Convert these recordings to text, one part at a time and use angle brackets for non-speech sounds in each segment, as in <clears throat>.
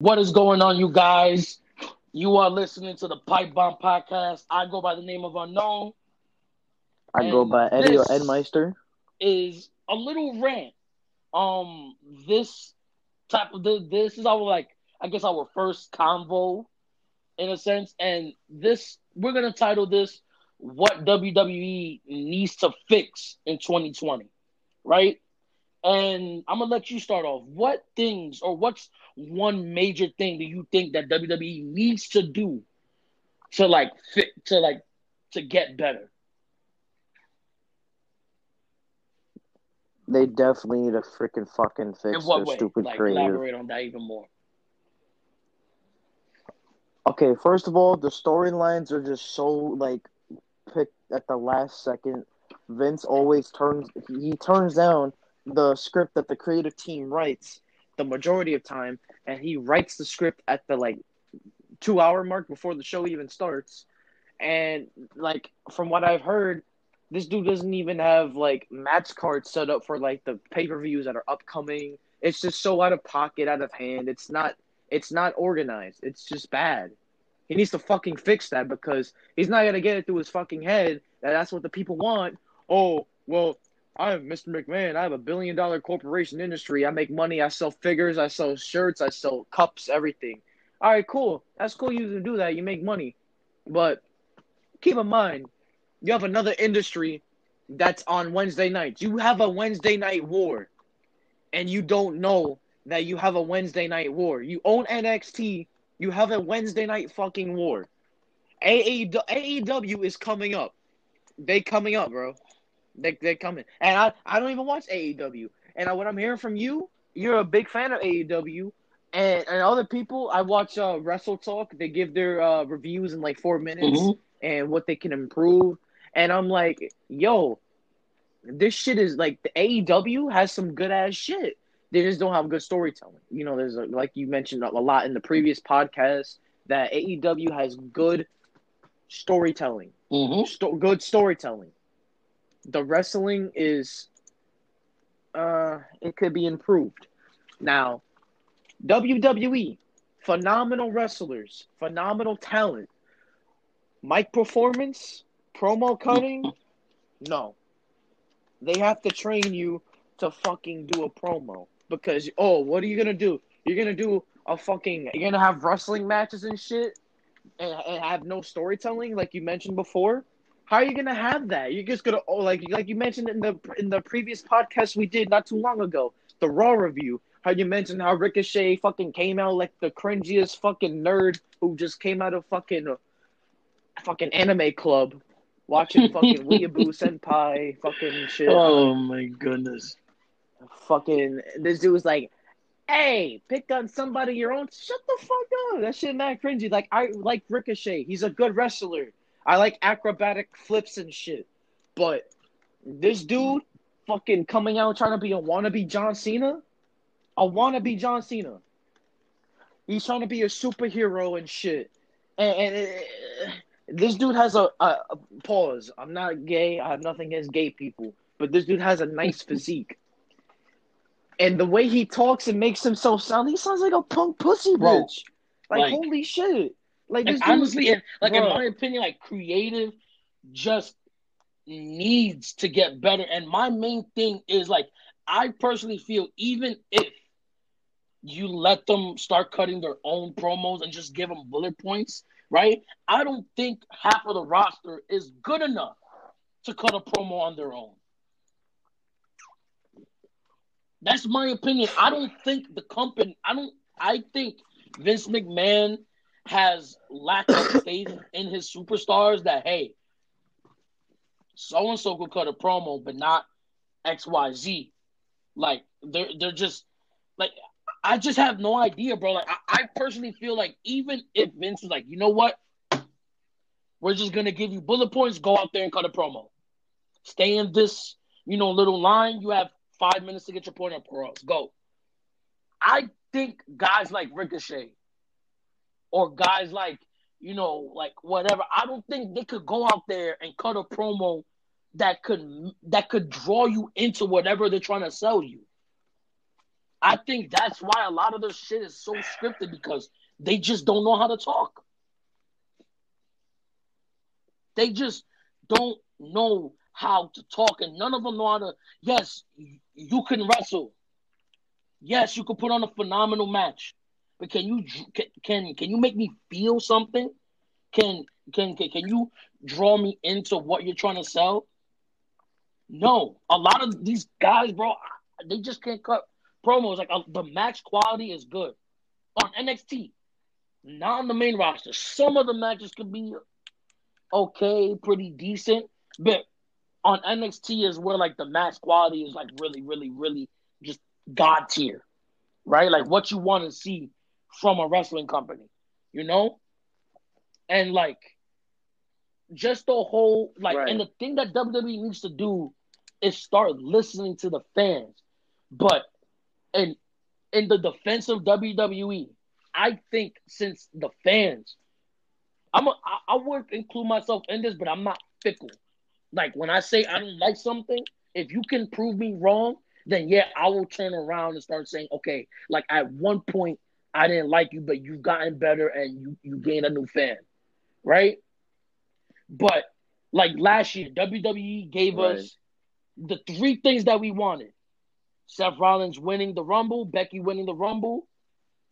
What is going on, you guys? You are listening to the Pipe Bomb Podcast. I go by the name of Unknown. I And go by Eddie or this- Ed Meister. Is a little rant. Um, this type of this, this is our like I guess our first convo, in a sense, and this we're gonna title this "What WWE Needs to Fix in 2020," right? And I'm gonna let you start off. What things or what's one major thing that you think that WWE needs to do to like fit to like to get better? They definitely need to freaking fucking fix their way? stupid Like creative. elaborate on that even more. Okay, first of all, the storylines are just so like picked at the last second. Vince always turns he turns down the script that the creative team writes the majority of time, and he writes the script at the like two hour mark before the show even starts. And like from what I've heard, this dude doesn't even have like match cards set up for like the pay per views that are upcoming. It's just so out of pocket, out of hand. It's not it's not organized. It's just bad. He needs to fucking fix that because he's not gonna get it through his fucking head that that's what the people want. Oh, well, I'm Mr. McMahon. I have a billion dollar corporation industry. I make money. I sell figures. I sell shirts. I sell cups. Everything. All right, cool. That's cool. You can do that. You make money, but keep in mind, you have another industry that's on Wednesday nights. You have a Wednesday night war, and you don't know that you have a Wednesday night war. You own NXT. You have a Wednesday night fucking war. AEW, is coming up. They coming up, bro. They they coming. And I, I don't even watch AEW. And I, what I'm hearing from you, you're a big fan of AEW. And and other people, I watch uh, Wrestle Talk. They give their uh, reviews in like four minutes Mhm. and what they can improve. And I'm like, yo, this shit is like the AEW has some good ass shit. They just don't have good storytelling. You know, there's a, like you mentioned a lot in the previous podcast that AEW has good storytelling, Mhm. sto- good storytelling. The wrestling is, uh, it could be improved. Now, WWE, phenomenal wrestlers, phenomenal talent. Mic performance, promo cutting, no. They have to train you to fucking do a promo because oh, what are you gonna do? You're gonna do a fucking. You're gonna have wrestling matches and shit, and, and have no storytelling like you mentioned before. How are you gonna have that? You're just gonna oh, like like you mentioned in the in the previous podcast we did not too long ago, the Raw review. How you mentioned how Ricochet fucking came out like the cringiest fucking nerd who just came out of fucking fucking anime club watching <laughs> fucking Weeaboo Senpai fucking shit. Oh my goodness. Fucking this dude was like, "Hey, pick on somebody your own." Shut the fuck up. That shit mad cringy. Like I like Ricochet. He's a good wrestler. I like acrobatic flips and shit. But this dude fucking coming out trying to be a wannabe John Cena, a wannabe John Cena. He's trying to be a superhero and shit. And, and uh, this dude has a, a, a pause. I'm not gay. I have nothing against gay people, but this dude has a nice <laughs> physique. And the way he talks and makes himself sound, he sounds like a punk pussy Bro, bitch. Like, like- holy shit. Like And honestly, and, like in my opinion, like creative just needs to get better. And my main thing is like I personally feel even if you let them start cutting their own promos and just give them bullet points, right? I don't think half of the roster is good enough to cut a promo on their own. That's my opinion. I don't think the company. I don't. I think Vince McMahon has lack of <coughs> faith in his superstars. That hey, so and so could cut a promo, but not X Y Z. Like they're they're just like I just have no idea, bro. Like I, I personally feel like even if Vince is like, you know what, we're just gonna give you bullet points. Go out there and cut a promo. Stay in this, you know, little line. You have five minutes to get your point across. Go. I think guys like Ricochet or guys like, you know, like whatever, I don't think they could go out there and cut a promo that could that could draw you into whatever they're trying to sell you. I think that's why a lot of their shit is so scripted because they just don't know how to talk. They just don't know how to talk, and none of them know how to. Yes, you can wrestle. Yes, you can put on a phenomenal match, but can you can can, you make me feel something? Can, can can can you draw me into what you're trying to sell? No, a lot of these guys, bro, they just can't cut promos. Like uh, the match quality is good on NXT, not on the main roster. Some of the matches could be okay, pretty decent, but on NXT is where like the match quality is like really, really, really just god tier, right? Like what you want to see from a wrestling company, you know, and like just the whole like, right. and the thing that WWE needs to do is start listening to the fans. But in in the defense of WWE, I think since the fans, I'm a, I, I would include myself in this, but I'm not fickle. Like when I say I don't like something, if you can prove me wrong, then yeah, I will turn around and start saying, okay, like at one point I didn't like you, but you've gotten better and you you gained a new fan, right? But like last year, WWE gave right. us the three things that we wanted: Seth Rollins winning the Rumble, Becky winning the Rumble,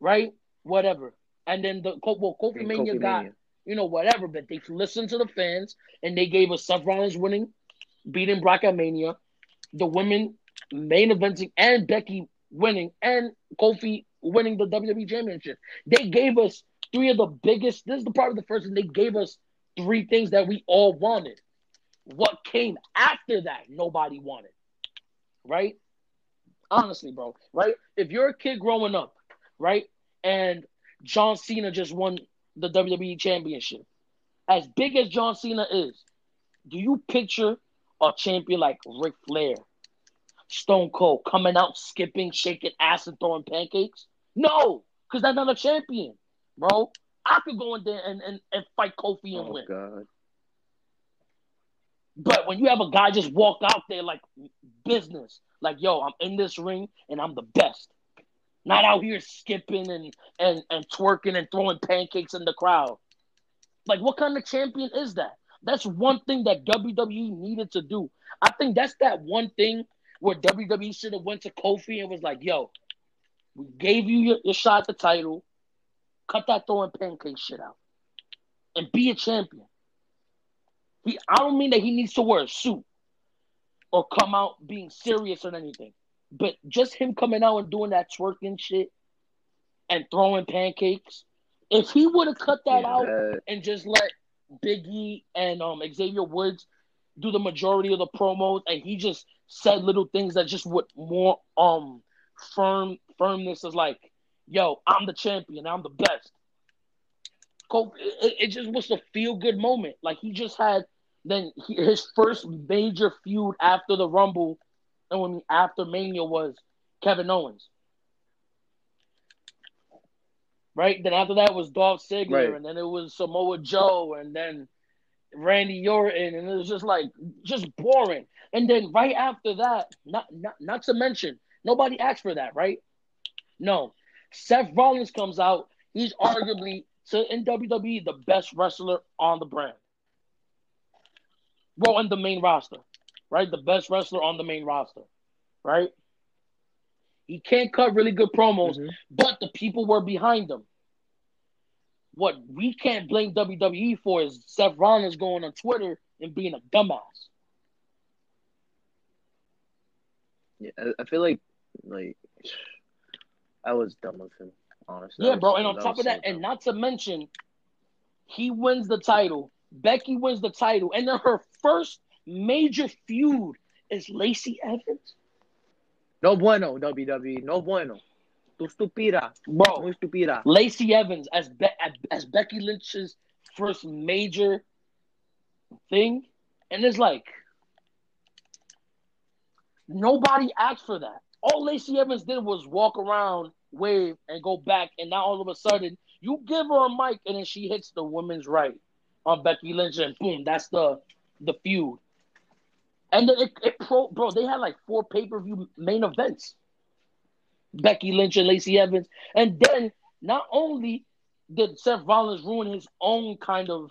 right? Whatever, and then the well, Kofi Mania got you know, whatever. But they listened to the fans and they gave us Seth Rollins winning, beating Brock at Mania, the women main eventing, and Becky winning, and Kofi winning the WWE Championship. They gave us three of the biggest. This is the part of the first, and they gave us three things that we all wanted. What came after that, nobody wanted. Right? Honestly, bro. Right? If you're a kid growing up, right, and John Cena just won the WWE Championship. As big as John Cena is, do you picture a champion like Ric Flair, Stone Cold coming out skipping, shaking ass, and throwing pancakes? No, because that's not a champion, bro. I could go in there and, and, and fight Kofi and oh, win. God. But when you have a guy just walk out there like business, like yo, I'm in this ring and I'm the best. Not out here skipping and, and, and twerking and throwing pancakes in the crowd. Like, what kind of champion is that? That's one thing that WWE needed to do. I think that's that one thing where WWE should have went to Kofi and was like, yo, we gave you your, your shot at the title. Cut that throwing pancake shit out. And be a champion. He, I don't mean that he needs to wear a suit or come out being serious or anything. But just him coming out and doing that twerking shit and throwing pancakes, if he would have cut that yeah. out and just let Biggie and um Xavier Woods do the majority of the promos, and he just said little things that just would more um firm firmness is like, "Yo, I'm the champion. I'm the best." It, it just was a feel good moment. Like he just had then he, his first major feud after the Rumble and when after Mania was Kevin Owens. Right? Then after that was Dolph Ziggler, right. and then it was Samoa Joe, and then Randy Orton, and it was just like just boring. And then right after that, not not not to mention, nobody asked for that, right? No. Seth Rollins comes out. He's arguably so in WWE the best wrestler on the brand. Well, in the main roster right? The best wrestler on the main roster, right? He can't cut really good promos, mm-hmm. but the people were behind him. What we can't blame WWE for is Seth Rollins going on Twitter and being a dumbass. Yeah, I feel like like I was dumb with him, honestly. Yeah, bro. And on top of that, so and not to mention, he wins the title. Becky wins the title, and then her first major feud is Lacey Evans. No bueno, WWE. No bueno. Tu stupida. Bro, Muy stupida. Lacey Evans as, Be- as Becky Lynch's first major thing. And it's like, nobody asked for that. All Lacey Evans did was walk around, wave, and go back. And now all of a sudden, you give her a mic and then she hits the women's right on Becky Lynch, and boom, that's the the feud. And then it, it pro, bro, they had like four pay per view main events. Becky Lynch and Lacey Evans. And then not only did Seth Rollins ruin his own kind of,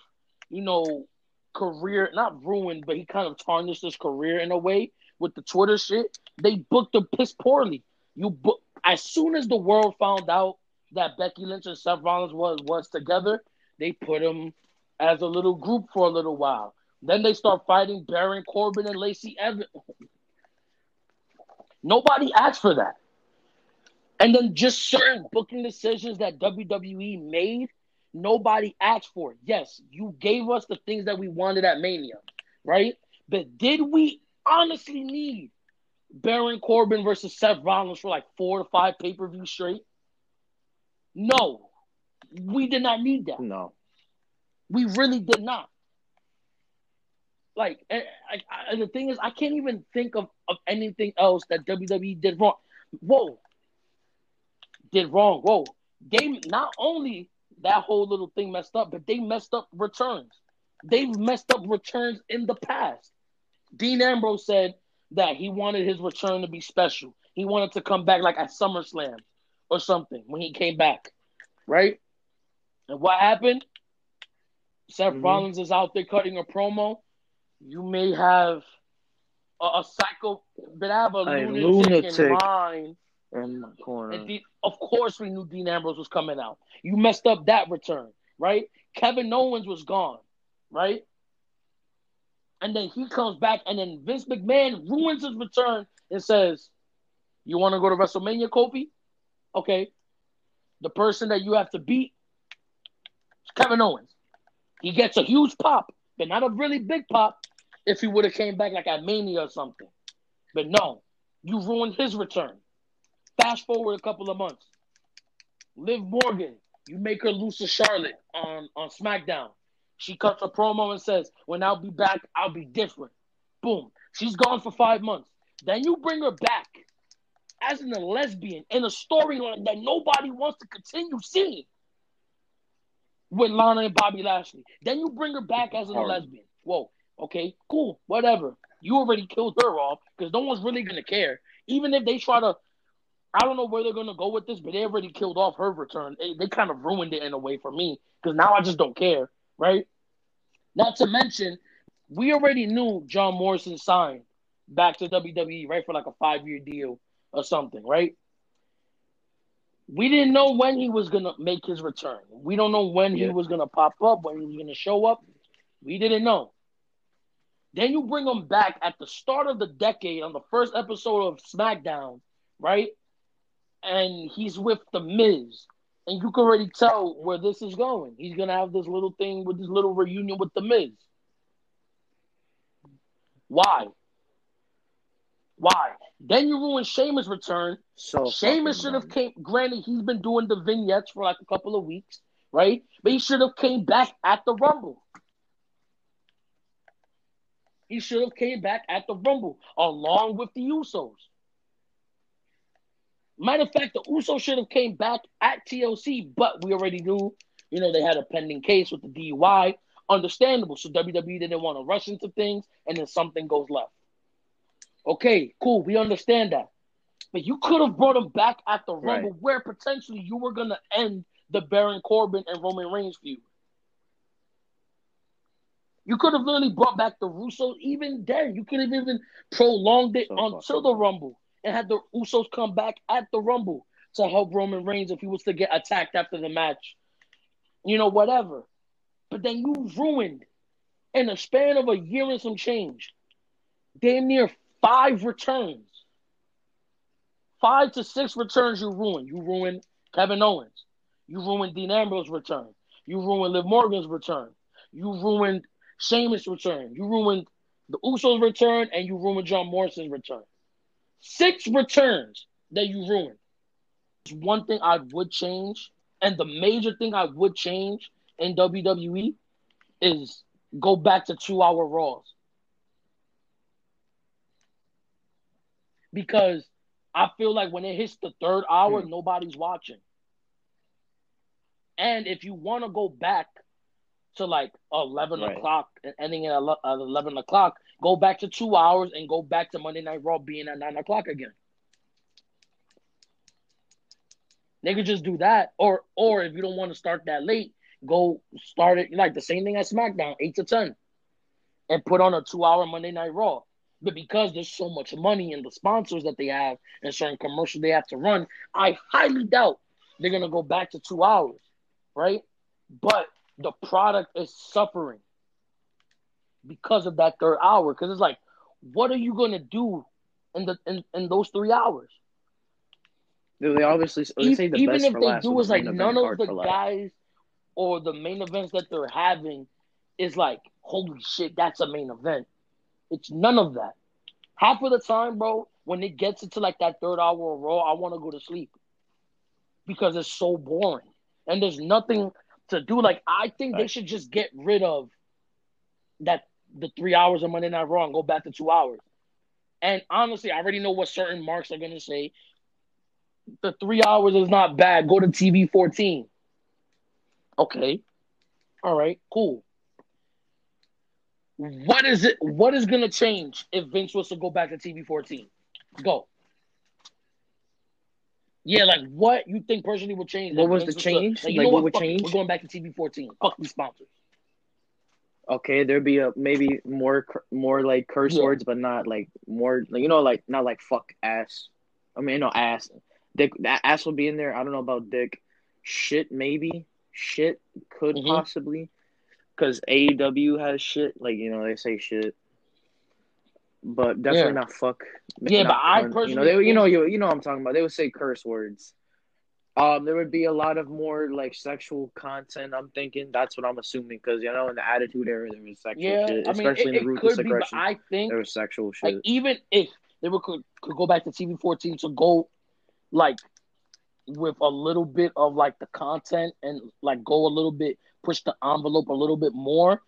you know, career, not ruined, but he kind of tarnished his career in a way with the Twitter shit. They booked him piss poorly. You book as soon as the world found out that Becky Lynch and Seth Rollins was was together, they put them as a little group for a little while. Then they start fighting Baron Corbin and Lacey Evans. Nobody asked for that. And then just certain booking decisions that WWE made, nobody asked for. Yes, you gave us the things that we wanted at Mania, right? But did we honestly need Baron Corbin versus Seth Rollins for like four to five pay per views straight? No, we did not need that. No. We really did not. Like, and, the thing is, I can't even think of, of anything else that WWE did wrong. Whoa, did wrong. Whoa, they not only that whole little thing messed up, but they messed up returns. They've messed up returns in the past. Dean Ambrose said that he wanted his return to be special. He wanted to come back like at SummerSlam or something when he came back, right? And what happened? Seth mm-hmm. Rollins is out there cutting a promo. You may have a, a psycho, but I have a, a lunatic, lunatic, in mind. In my corner. The, of course, we knew Dean Ambrose was coming out. You messed up that return, right? Kevin Owens was gone, right? And then he comes back, and then Vince McMahon ruins his return and says, You want to go to WrestleMania, Kofi? Okay. The person that you have to beat is Kevin Owens. He gets a huge pop, but not a really big pop if he would have came back like at Mania or something. But no, you ruined his return. Fast forward a couple of months. Liv Morgan, you make her lose to Charlotte on, on SmackDown. She cuts a promo and says, When I'll be back, I'll be different. Boom. She's gone for five months. Then you bring her back as a lesbian in a storyline that nobody wants to continue seeing with Lana and Bobby Lashley. Then you bring her back as a lesbian. Whoa, okay, cool, whatever. You already killed her off because no one's really gonna care. Even if they try to, I don't know where they're gonna go with this, but they already killed off her return. They, they kind of ruined it in a way for me because now I just don't care, right? Not to mention, we already knew John Morrison signed back to WWE, right, for like a five year deal or something, right? We didn't know when he was gonna make his return. We don't know when yeah. he was gonna pop up, when he was gonna show up. We didn't know. Then you bring him back at the start of the decade on the first episode of SmackDown, right? And he's with the Miz. And you can already tell where this is going. He's gonna have this little thing with this little reunion with the Miz. Why? Why? Then you ruin Sheamus' return. So Sheamus should have came. Granted, he's been doing the vignettes for like a couple of weeks, right? But he should have came back at the Rumble. He should have came back at the Rumble along with the Usos. Matter of fact, the Usos should have came back at TLC, but we already knew, you know, they had a pending case with the DUI. Understandable. So WWE didn't want to rush into things, and then something goes left. Okay, cool. We understand that. But you could have brought him back at the Rumble right. where potentially you were going to end the Baron Corbin and Roman Reigns feud. You could have literally brought back the Usos even then. You could have even prolonged it so until the Rumble and had the Usos come back at the Rumble to help Roman Reigns if he was to get attacked after the match. You know, whatever. But then you ruined in a span of a year and some change, damn near five returns. Five to six returns you ruin. You ruin Kevin Owens. You ruined Dean Ambrose's return. You ruined Liv Morgan's return. You ruined Sheamus' return. You ruined the Usos' return, and you ruined John Morrison's return. Six returns that you ruined. One thing I would change, and the major thing I would change in WWE is go back to two hour Raws. because I feel like when it hits the third hour, mm. nobody's watching. And if you want to go back to like 11 right. o'clock, ending at 11 o'clock, go back to two hours and go back to Monday Night Raw being at 9 o'clock again. They could just do that, or or if you don't want to start that late, go start it like the same thing as SmackDown, eight to ten, and put on a two-hour Monday Night Raw. But because there's so much money in the sponsors that they have and certain commercials they have to run, I highly doubt they're gonna go back to two hours, right? But the product is suffering because of that third hour. Because it's like, what are you gonna do in the in, in those three hours? They obviously they say the Even if they do is like none of the guys or the main events that they're having is like, holy shit, that's a main event. It's none of that. Half of the time, bro, when it gets into like that third hour of Raw, I want to go to sleep because it's so boring and there's nothing to do. Like, I think they should just get rid of that the three hours of Monday Night Raw and go back to two hours. And honestly, I already know what certain marks are gonna say. The three hours is not bad. Go to TV 14. Okay. All right, cool. What is it? What is gonna change if Vince was to go back to TV 14? Go. Yeah, like what you think personally would change? What was Vince the to- change? you Like, know what would Fuck it. change? We're going back to TV 14. Fuck these sponsors. Okay, there'd be a maybe more more like curse Yeah. words, but not like more like you know like not like fuck ass. I mean no ass. Dick that ass will be in there. I don't know about dick. Shit maybe. Shit could Mhm. possibly. Because AEW has shit like you know they say shit, but definitely Yeah. not fuck. Yeah, not but I cunt. you know personally they you know you you know what I'm talking about. They would say curse words. Um, there would be a lot of more like sexual content. I'm thinking that's what I'm assuming because you know in the Attitude Era there was sexual Yeah, shit, I mean, especially it, in the it ruthless could be, aggression. I think there was sexual shit. like even if they were could, could go back to TV 14 to go like with a little bit of like the content and like go a little bit push the envelope a little bit more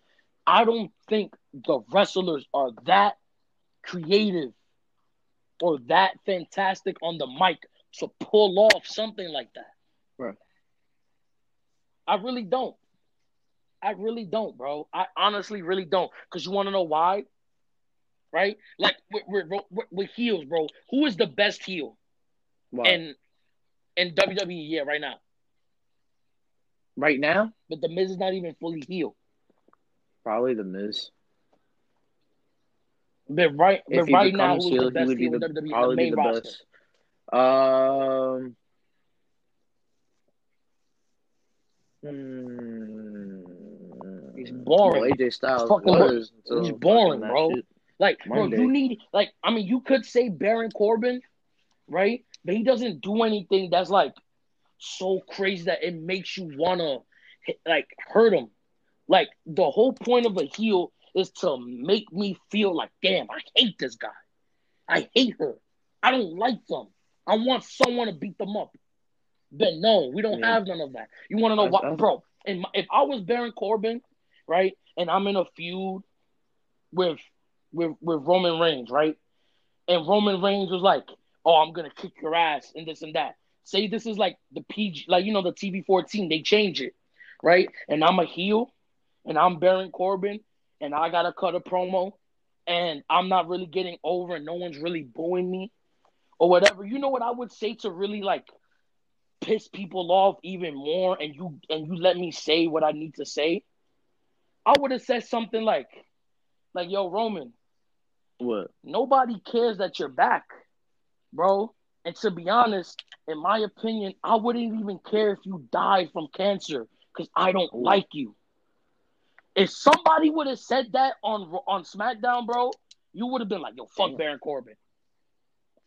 i don't think the wrestlers are that creative or that fantastic on the mic to pull off something like that Right. i really don't i really don't bro i honestly really don't because you want to know why right? Like we're, we're, heels, bro. Who is the best heel Wow. in in WWE yeah right now? right now, But the Miz is not even fully healed. probably the Miz. But right, If but he right now, who's the he best would be heel in the WWE? The probably be main the roster. best. Um. He's boring. Well, AJ Styles fucking was. he's boring, bro. shit. Like, bro, you need like I mean, you could say Baron Corbin, right? But he doesn't do anything that's like so crazy that it makes you wanna like hurt him. Like the whole point of a heel is to make me feel like, damn, I hate this guy. I hate her. I don't like them. I want someone to beat them up. But no, we don't Yeah. have none of that. You want to know That's- what, that's- bro? And if I was Baron Corbin, right, and I'm in a feud with with with Roman Reigns, right, and Roman Reigns was like, "Oh, I'm gonna kick your ass," and this and that. Say this is like the PG, like you know the TV 14, they change it, right? And I'm a heel, and I'm Baron Corbin, and I gotta cut a promo, and I'm not really getting over, and no one's really booing me, or whatever. You know what I would say to really like piss people off even more, and you and you let me say what I need to say. I would have said something like, like, "Yo, Roman, What? nobody cares that you're back, bro. And to be honest, in my opinion, I wouldn't even care if you died from cancer because I don't like you. If somebody would have said that on on SmackDown, bro, you would have been like, "Yo, fuck Damn. Baron Corbin."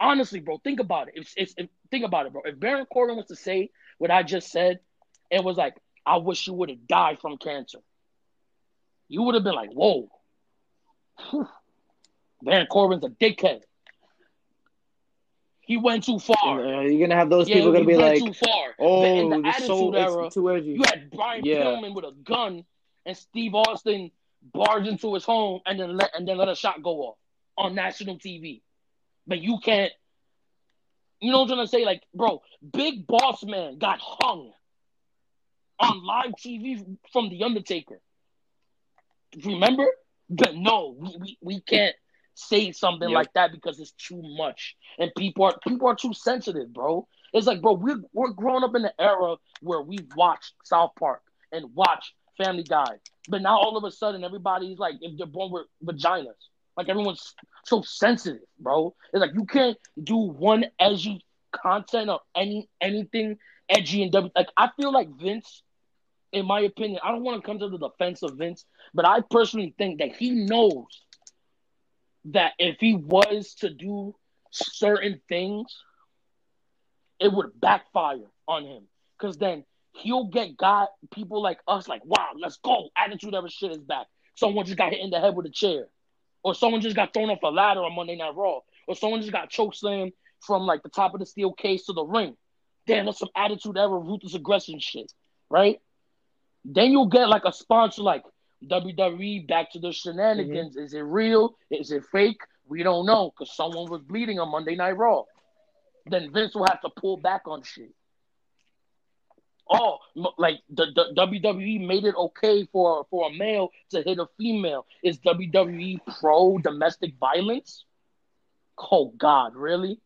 Honestly, bro, think about it. If, if think about it, bro. If Baron Corbin was to say what I just said, and was like, "I wish you would have died from cancer," you would have been like, "Whoa." Whew. Baron Corbin's a dickhead. He went too far. Uh, you're gonna have those yeah, people gonna be like, too far. "Oh, the this Attitude Era, it's too edgy." you had Brian Yeah. Pillman with a gun and Steve Austin barge into his home and then let and then let a shot go off on national TV. But you can't. You know what I'm trying to say? Like, bro, Big Boss Man got hung on live TV from The Undertaker. Remember? But no, we, we, we can't say something Yep. like that because it's too much. And people are people are too sensitive, bro. It's like, bro, we're we're growing up in an era where we watched South Park and watch Family Guy, but now all of a sudden everybody's like, if they're born with vaginas, like everyone's so sensitive, bro. It's like you can't do one edgy content or any anything edgy and W. Like I feel like Vince, in my opinion, I don't want to come to the defense of Vince, but I personally think that he knows that if he was to do certain things, it would backfire on him. Because then he'll get got people like us like, wow, let's go. Attitude Era shit is back. Someone just got hit in the head with a chair. Or someone just got thrown off a ladder on Monday Night Raw. Or someone just got chokeslammed from like the top of the steel case to the ring. Damn, that's some attitude Era ruthless aggression shit. Right? Then you'll get like a sponsor like WWE back to the shenanigans. Mm-hmm. Is it real? Is it fake? We don't know because someone was bleeding on Monday Night Raw. Then Vince will have to pull back on shit. Oh, like the, the WWE made it okay for for a male to hit a female. Is WWE pro domestic violence? Oh God, really?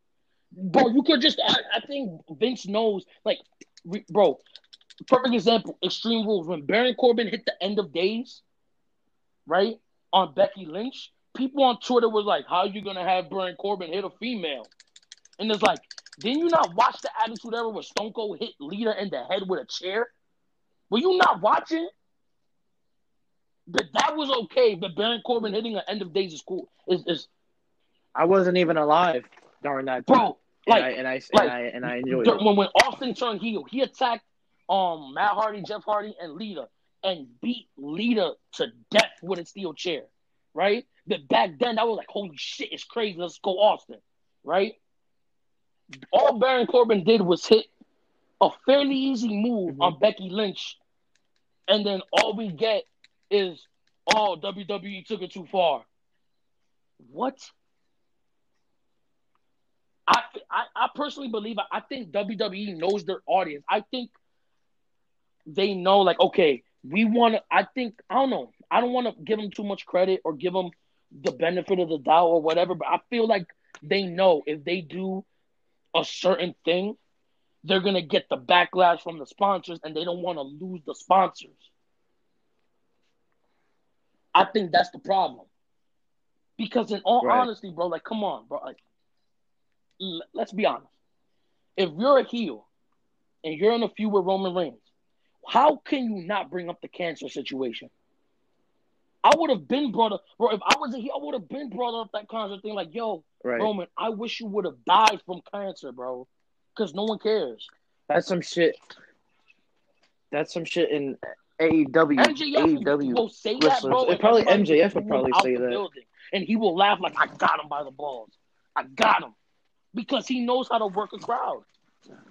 Bro, you could just. I, I think Vince knows. Like, bro, perfect example. Extreme Rules when Baron Corbin hit the end of days, right on Becky Lynch. People on Twitter was like, "How are you gonna have Baron Corbin hit a female?" And it's like, didn't you not watch the Attitude Era where Stone Cold hit Lita in the head with a chair? Were you not watching? But that was okay. But Baron Corbin hitting an end of days is cool. Is is I wasn't even alive during that time. Bro, like, and I and I, like, and I, and I enjoyed when, it. When when Austin turned heel, he attacked um Matt Hardy, Jeff Hardy, and Lita, and beat Lita to death with a steel chair. Right? But back then, that was like, holy shit, it's crazy. Let's go, Austin. Right? All Baron Corbin did was hit a fairly easy move mm-hmm. on Becky Lynch, and then all we get is, oh, WWE took it too far. What? I, I, I personally believe I think WWE knows their audience. I think they know, like, okay, we want to. I think I don't know. I don't want to give them too much credit or give them the benefit of the doubt or whatever, but I feel like they know if they do a certain thing, they're gonna get the backlash from the sponsors, and they don't want to lose the sponsors. I think that's the problem. Because in all right. honesty, bro, like, come on, bro, like, l- let's be honest. If you're a heel and you're in a feud with Roman Reigns, how can you not bring up the cancer situation? I would have been brought up, bro. If I was a heel, I would have been brought up that cancer thing. Like, yo, right. Roman, I wish you would have died from cancer, bro, because no one cares. That's some shit. That's some shit in AEW. MJF AEW will say that, bro. It probably MJF would probably say that, building, and he will laugh like, "I got him by the balls. I got him," because he knows how to work a crowd.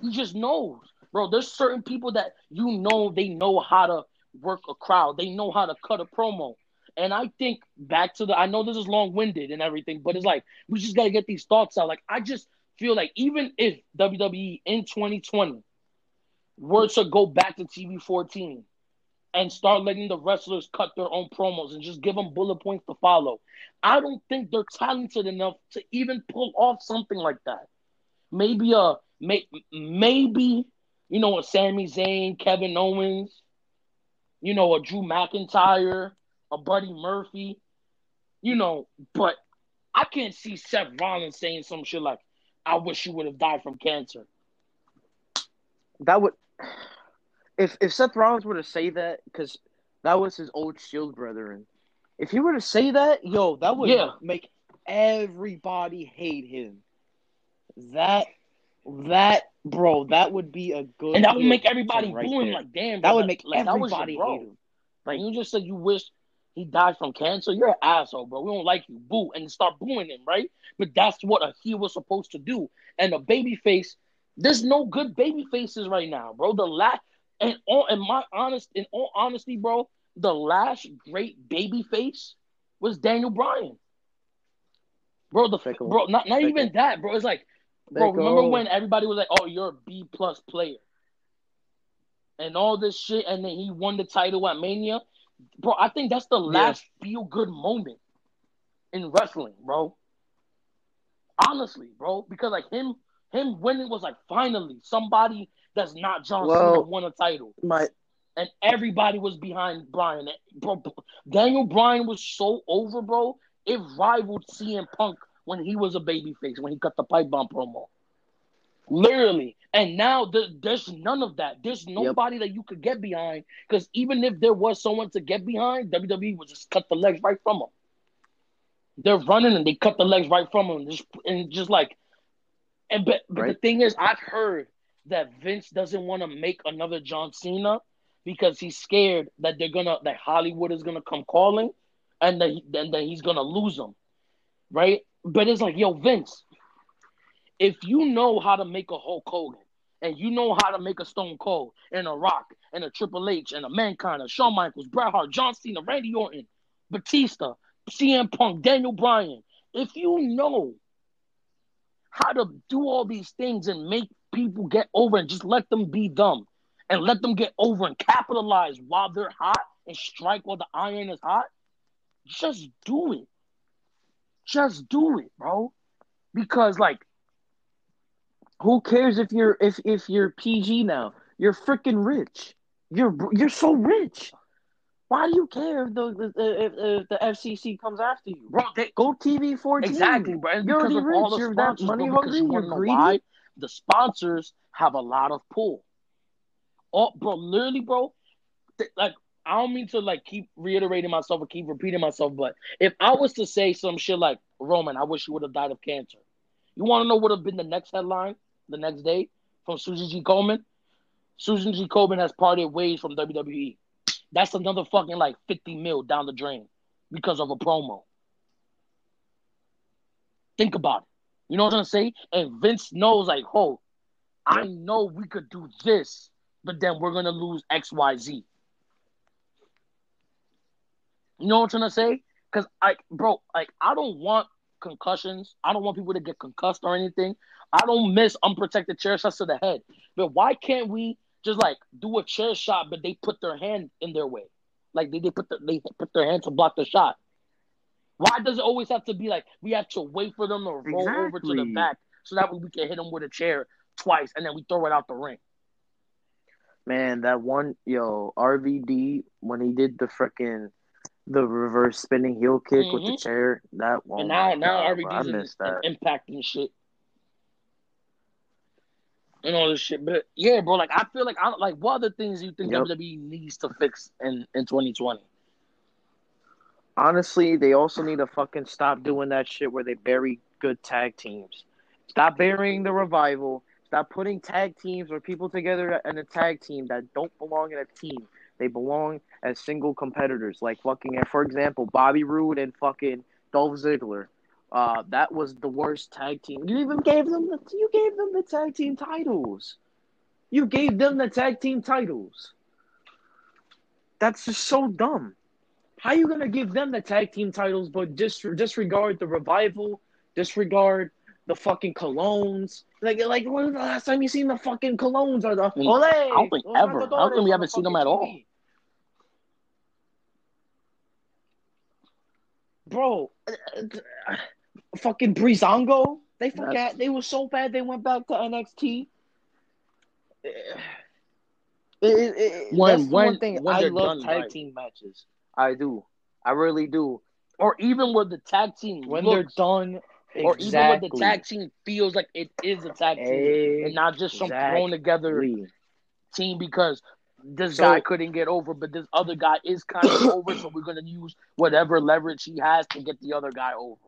He just knows, bro. There's certain people that you know they know how to work a crowd. They know how to cut a promo. And I think back to the, I know this is long winded and everything, but it's like, we just got to get these thoughts out. Like, I just feel like even if WWE in 2020 were to go back to TV 14 and start letting the wrestlers cut their own promos and just give them bullet points to follow, I don't think they're talented enough to even pull off something like that. Maybe a, may, maybe, you know, a Sami Zayn, Kevin Owens, you know, a Drew McIntyre a Buddy Murphy, you know, but I can't see Seth Rollins saying some shit like, I wish you would have died from cancer. That would if if Seth Rollins were to say that, because that was his old shield brethren. If he were to say that, yo, that would yeah. make everybody hate him. That that bro, that would be a good And that would make everybody right like damn. That would make like, everybody hate him. Like you just said you wish he died from cancer. You're an asshole, bro. We don't like you. Boo. And start booing him, right? But that's what a heel was supposed to do. And a baby face, there's no good baby faces right now, bro. The last and all in my honest in all honesty, bro, the last great baby face was Daniel Bryan. Bro, the Fickle. bro, not, not even that, bro. It's like, bro, remember when everybody was like, Oh, you're a B plus player. And all this shit, and then he won the title at Mania bro, I think that's the last yeah. feel good moment in wrestling, bro. Honestly, bro, because like him, Him winning was like finally somebody that's not John well, Cena won a title. My and everybody was behind Bryan. Bro, Daniel Bryan was so over, bro. It rivaled CM Punk when he was a babyface when he cut the pipe bomb promo. Literally. And now there, there's none of that. There's nobody yep. that you could get behind. Because even if there was someone to get behind, WWE would just cut the legs right from them. They're running and they cut the legs right from them. Just, and just like, and but, but right. the thing is, I've heard that Vince doesn't want to make another John Cena because he's scared that they're gonna that Hollywood is gonna come calling, and that and that he's gonna lose them, right? But it's like, yo, Vince, if you know how to make a Hulk Hogan, and you know how to make a Stone Cold and a Rock and a Triple H and a Mankind, a Shawn Michaels, Bret Hart, John Cena, Randy Orton, Batista, CM Punk, Daniel Bryan, if you know how to do all these things and make people get over and just let them be dumb and let them get over and capitalize while they're hot and strike while the iron is hot, just do it. Just do it, bro. Because like who cares if you're if if you're PG now? You're freaking rich. You're you're so rich. Why do you care if the if, if the FCC comes after you, bro? They, go TV fourteen. Exactly, bro. you're already rich. You're that money hungry. You're greedy. The sponsors have a lot of pull. Oh, bro, literally, bro. Th- like I don't mean to like keep reiterating myself or keep repeating myself, but if I was to say some shit like Roman, I wish you would have died of cancer. You want to know what would have been the next headline the next day from Susan G. Komen. Susan G. Komen has parted ways from WWE. That's another fucking like 50 mil down the drain because of a promo. Think about it. You know what I'm saying? And Vince knows, like, oh, I know we could do this, but then we're gonna lose X, Y, Z. You know what I'm trying to say? Because, like, bro, like, I don't want concussions. I don't want people to get concussed or anything. I don't miss unprotected chair shots to the head. But why can't we just like do a chair shot, but they put their hand in their way? Like they, they put the, they put their hand to block the shot. Why does it always have to be like we have to wait for them to roll exactly. over to the back so that way we can hit them with a chair twice and then we throw it out the ring? Man, that one yo RVD when he did the freaking the reverse spinning heel kick mm-hmm. with the mm-hmm. chair. That one. And now, now RVD's in, that. impact and shit. And all this shit, but yeah, bro. Like I feel like I like what other things you think yep. WWE needs to fix in in 2020? Honestly, they also need to fucking stop doing that shit where they bury good tag teams. Stop burying the revival. Stop putting tag teams or people together in a tag team that don't belong in a team. They belong as single competitors. Like fucking, for example, Bobby Roode and fucking Dolph Ziggler. Uh, that was the worst tag team. You even gave them the you gave them the tag team titles. You gave them the tag team titles. That's just so dumb. How you gonna give them the tag team titles but dis- disregard the revival, disregard the fucking Colóns? Like, like when was the last time you seen the fucking Colóns or the I, mean, Olay, I don't think ever. I don't think we haven't seen them at all. Bro, uh, uh, fucking Breezango. They forgot they were so bad they went back to NXT. It, it, it, when, that's when, one thing I love tag right. team matches. I do. I really do. Or even with the tag team when looks, they're done. Or even when the tag team feels like it is a tag team exactly. and not just some thrown together team because this so, guy couldn't get over, but this other guy is kind of over, so we're gonna use whatever leverage he has to get the other guy over.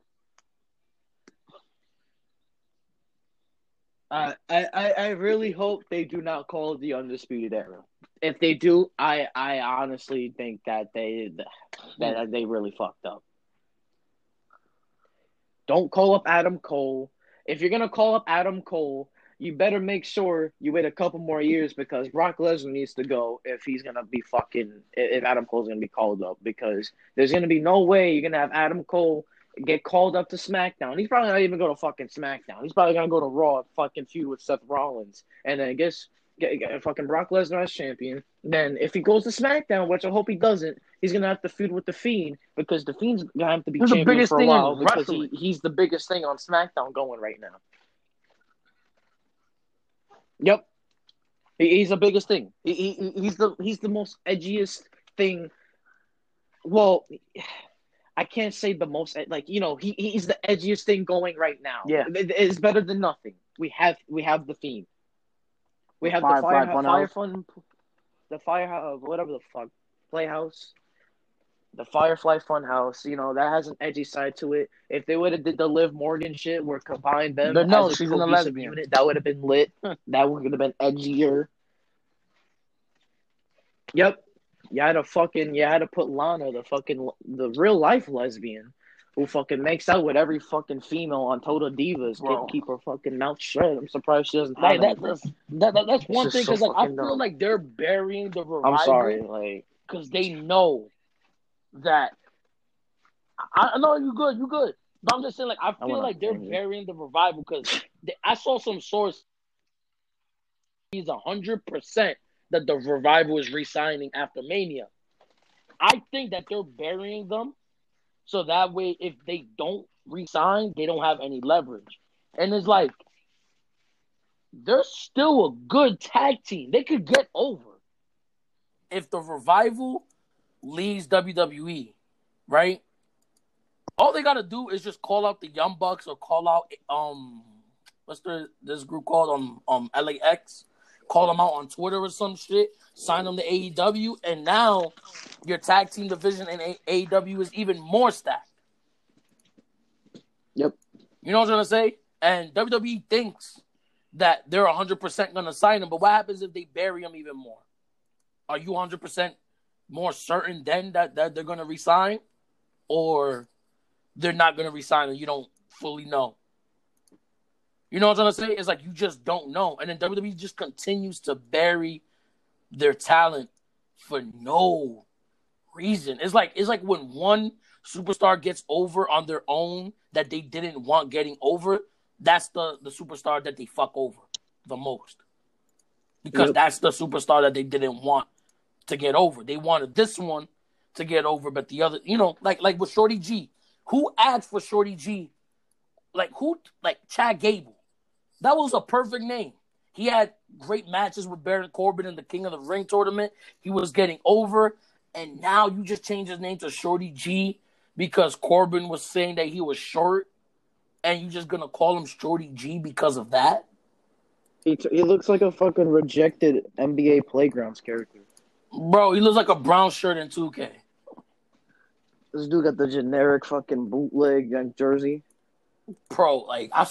Uh, I, I, I really hope they do not call the undisputed era. If they do, I I honestly think that they that they really fucked up. Don't call up Adam Cole. If you're gonna call up Adam Cole, you better make sure you wait a couple more years because Brock Lesnar needs to go if he's gonna be fucking if Adam Cole's gonna be called up because there's gonna be no way you're gonna have Adam Cole get called up to SmackDown. He's probably not even going to fucking SmackDown. He's probably going to go to Raw, fucking feud with Seth Rollins, and then I guess get, get fucking Brock Lesnar as champion. Then if he goes to SmackDown, which I hope he doesn't, he's gonna have to feud with the Fiend because the Fiend's gonna have to be champion for a while because he, he's the biggest thing on SmackDown going right now. Yep. He, he's the biggest thing. He, he, he's the he's the most edgiest thing. Well, I can't say the most like you know he he's the edgiest thing going right now. Yeah, it, it's better than nothing. We have we have the theme. We have Fire, the fire, fire, fire fun, the fire uh, whatever the fuck playhouse, the Firefly Funhouse. You know that has an edgy side to it. If they would have did the Liv Morgan shit, where combined them, no, she's the lesbian unit, that would have been lit. that would have been edgier. Yep, you had to fucking you had to put Lana, the fucking the real life lesbian, who fucking makes out with every fucking female on Total Divas, keep her fucking mouth shut. I'm surprised she doesn't. That, that's, that, that, that's one thing because so like I feel dumb. like they're burying the revival. I'm sorry, like because they know that. I, I know you good, you good. But I'm just saying, like I feel I like they're burying the revival because I saw some source. He's a hundred percent that the revival is resigning after Mania. I think that they're burying them so that way if they don't resign, they don't have any leverage. And it's like they're still a good tag team. They could get over. If the revival leaves WWE, right? All they gotta do is just call out the Young Bucks or call out um what's the this group called um um LAX call them out on Twitter or some shit, sign them to AEW, and now your tag team division in AEW is even more stacked. Yep. You know what I'm trying to say? And WWE thinks that they're 100% going to sign him, but what happens if they bury him even more? Are you 100% more certain then that, that they're going to resign? Or they're not going to resign and you don't fully know? You know what I'm trying to say? It's like you just don't know. And then WWE just continues to bury their talent for no reason. It's like it's like when one superstar gets over on their own that they didn't want getting over, that's the the superstar that they fuck over the most. Because yep. that's the superstar that they didn't want to get over. They wanted this one to get over, but the other, you know, like like with Shorty G. Who asked for Shorty G? Like who like Chad Gable that was a perfect name. He had great matches with Baron Corbin in the King of the Ring tournament. He was getting over, and now you just change his name to Shorty G because Corbin was saying that he was short, and you're just gonna call him Shorty G because of that. He, t- he looks like a fucking rejected NBA Playgrounds character. Bro, he looks like a brown shirt in 2K. This dude got the generic fucking bootleg jersey. Bro, like I,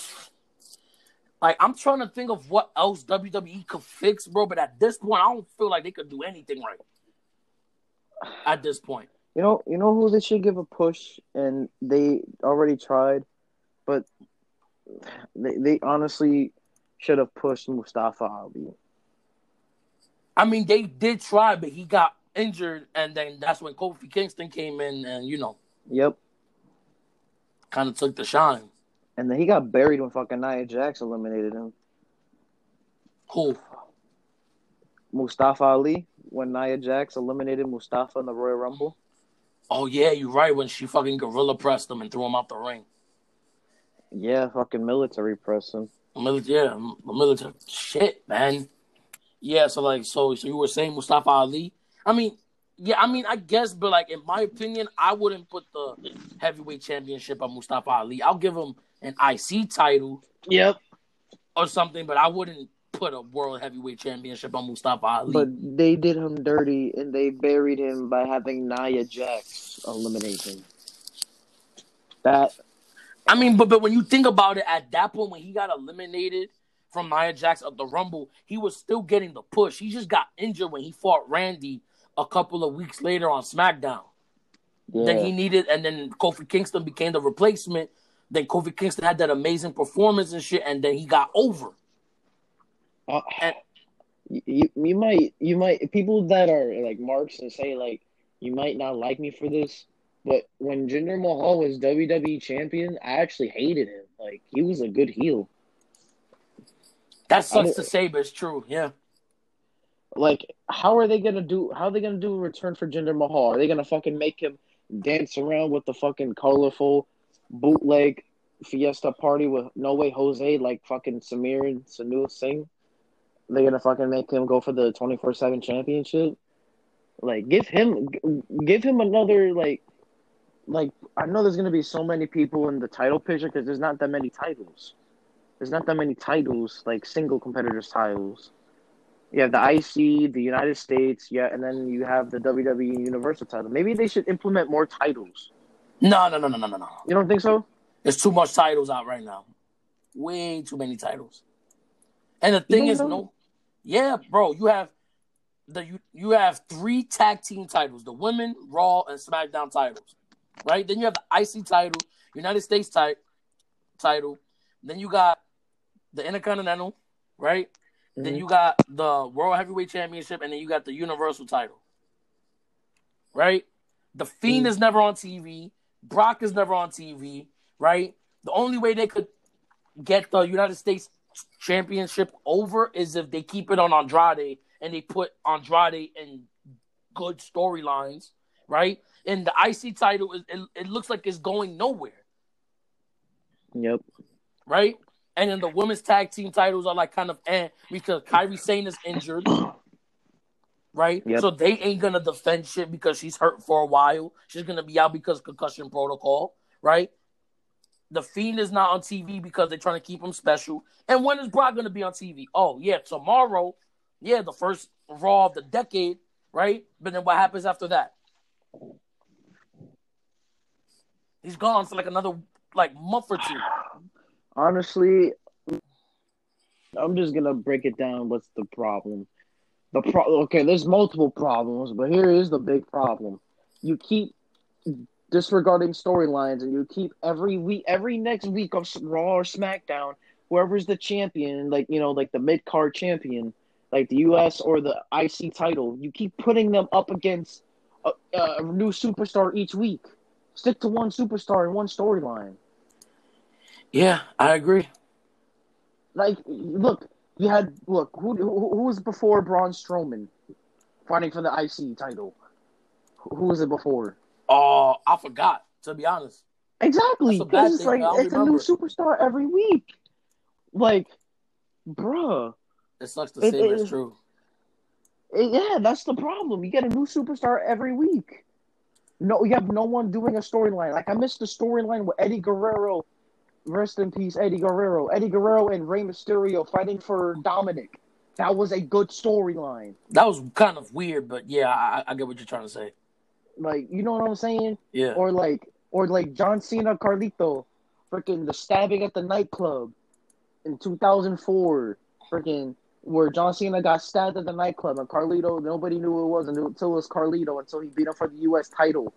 like I'm trying to think of what else WWE could fix, bro. But at this point, I don't feel like they could do anything right. At this point, you know, you know who they should give a push, and they already tried, but they they honestly should have pushed Mustafa Ali. I mean, they did try, but he got injured, and then that's when Kofi Kingston came in, and you know, yep, kind of took the shine. And then he got buried when fucking Nia Jax eliminated him. Who? Mustafa Ali when Nia Jax eliminated Mustafa in the Royal Rumble. Oh yeah, you're right. When she fucking gorilla pressed him and threw him out the ring. Yeah, fucking military press him. Yeah, military shit, man. Yeah, so like, so so you were saying Mustafa Ali? I mean, yeah, I mean, I guess, but like in my opinion, I wouldn't put the heavyweight championship on Mustafa Ali. I'll give him an IC title. Yep. Or something, but I wouldn't put a world heavyweight championship on Mustafa Ali. But they did him dirty and they buried him by having Nia Jax eliminate him. That I mean, but but when you think about it, at that point when he got eliminated from Nia Jax of the Rumble, he was still getting the push. He just got injured when he fought Randy a couple of weeks later on SmackDown. Yeah. Then he needed, and then Kofi Kingston became the replacement then Kofi Kingston had that amazing performance and shit, and then he got over. Uh, and, you, you might you might people that are like marks and say like you might not like me for this, but when Jinder Mahal was WWE champion, I actually hated him. Like he was a good heel. That sucks to say, but it's true. Yeah. Like, how are they gonna do? How are they gonna do a return for Jinder Mahal? Are they gonna fucking make him dance around with the fucking colorful bootleg Fiesta party with No Way Jose like fucking Samir and Sunil Singh. They're gonna fucking make him go for the twenty four seven championship. Like, give him, give him another like, like I know there's gonna be so many people in the title picture because there's not that many titles. There's not that many titles, like single competitors titles. You have the IC, the United States, yeah, and then you have the WWE Universal title. Maybe they should implement more titles. No, no, no, no, no, no, no. You don't think so? There's too much titles out right now. Way too many titles. And the thing is, no, yeah, bro, you have the you, you have three tag team titles: the women, Raw, and SmackDown titles. Right? Then you have the IC title, United States ti- title. Then you got the Intercontinental, right? Mm-hmm. Then you got the World Heavyweight Championship, and then you got the Universal title. Right? The Fiend mm-hmm. is never on TV. Brock is never on TV. Right? The only way they could get the United States Championship over is if they keep it on Andrade and they put Andrade in good storylines, right? And the IC title, it, it looks like it's going nowhere. Yep. Right? And then the women's tag team titles are like kind of eh because Kairi Sane is injured. Right? Yep. So they ain't gonna defend shit because she's hurt for a while. She's gonna be out because concussion protocol, right? The Fiend is not on TV because they're trying to keep him special. And when is Brock gonna be on TV? Oh yeah, tomorrow. Yeah, the first Raw of the decade, right? But then what happens after that? He's gone for like another like month or two. Honestly, I'm just gonna break it down. What's the problem? The pro okay, there's multiple problems, but here is the big problem. You keep disregarding storylines and you keep every week every next week of Raw or SmackDown, whoever's the champion, like you know, like the mid card champion, like the US or the IC title, you keep putting them up against a, a new superstar each week. Stick to one superstar and one storyline. Yeah, I agree. Like, look, you had look who who, who was before Braun Strowman fighting for the IC title. Who was it before? Oh, uh, I forgot. To be honest. Exactly, because it's like it's remember. a new superstar every week. Like, bruh. It sucks to say, it, but it's true. It, yeah, that's the problem. You get a new superstar every week. No, you have no one doing a storyline. Like I missed the storyline with Eddie Guerrero Rest in peace, Eddie Guerrero. Eddie Guerrero and Rey Mysterio fighting for Dominic. That was a good storyline. That was kind of weird, but yeah, I, I, get what you're trying to say. Like, you know what I'm saying? Yeah. Or like, or like John Cena, Carlito, freaking the stabbing at the nightclub in 2004, freaking where John Cena got stabbed at the nightclub and Carlito, nobody knew who it was until it was Carlito until he beat him for the U.S. title.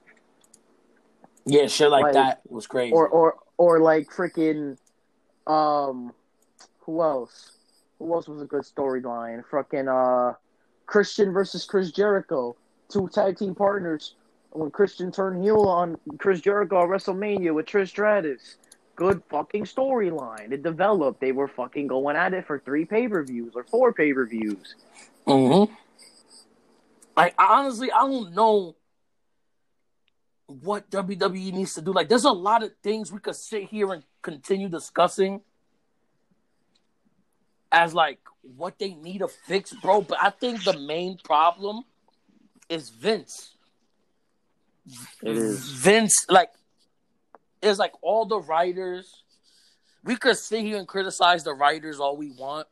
Yeah, shit like, like that was crazy. Or or or like freaking um who else? Who else was a good storyline? Fucking uh Christian versus Chris Jericho. Two tag team partners. When Christian turned heel on Chris Jericho at WrestleMania with Trish Stratus. Good fucking storyline. It developed. They were fucking going at it for three pay per views or four pay per views. Mm-hmm. Like honestly, I don't know what WWE needs to do. Like, there's a lot of things we could sit here and continue discussing as like what they need to fix, bro. But I think the main problem is Vince. It is Vince. Like, it's like all the writers. We could sit here and criticize the writers all we want,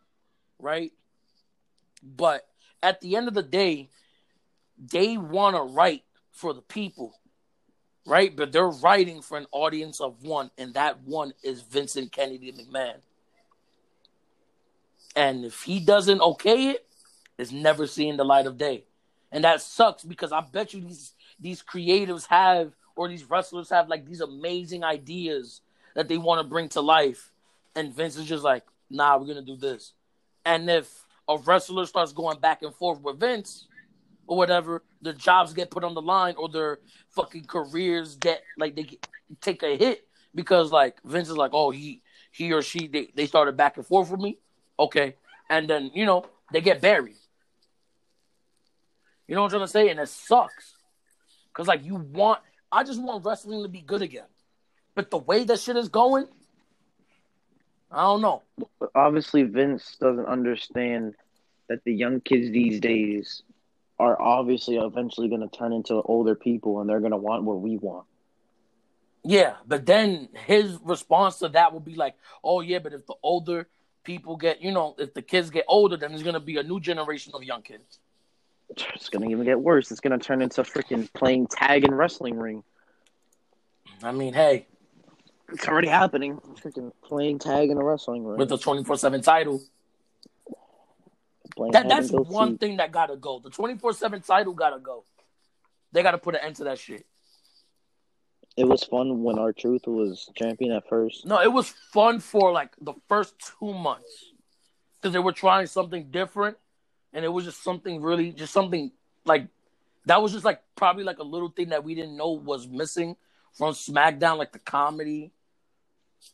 right? But at the end of the day, they want to write for the people right? But they're writing for an audience of one, and that one is Vincent Kennedy McMahon. And if he doesn't okay it, it's never seeing the light of day. And that sucks because I bet you these these creatives have or these wrestlers have like these amazing ideas that they want to bring to life. And Vince is just like, nah, we're gonna do this. And if a wrestler starts going back and forth with Vince, or whatever, their jobs get put on the line or their fucking careers get like they get, take a hit because like Vince is like, oh he he or she they, they started back and forth with me, okay, and then you know they get buried. You know what I'm trying to say, and it sucks. Because like you want, I just want wrestling to be good again, but the way that shit is going, I don't know. Obviously, Vince doesn't understand that the young kids these days are obviously eventually going to turn into older people and they're going to want what we want. Yeah, but then his response to that will be like, "Oh yeah, but if the older people get, you know, if the kids get older, then there's going to be a new generation of young kids." It's going to even get worse. It's going to turn into freaking playing tag and wrestling ring. I mean, hey, it's already happening. Freaking playing tag in a wrestling ring with the twenty four seven title. That that's one see. thing that gotta go. The twenty four seven title gotta go. They gotta put an end to that shit. It was fun when R-Truth was champion at first. No, it was fun for like the first two months because they were trying something different, and it was just something really, just something like that was just like probably like a little thing that we didn't know was missing from SmackDown, like the comedy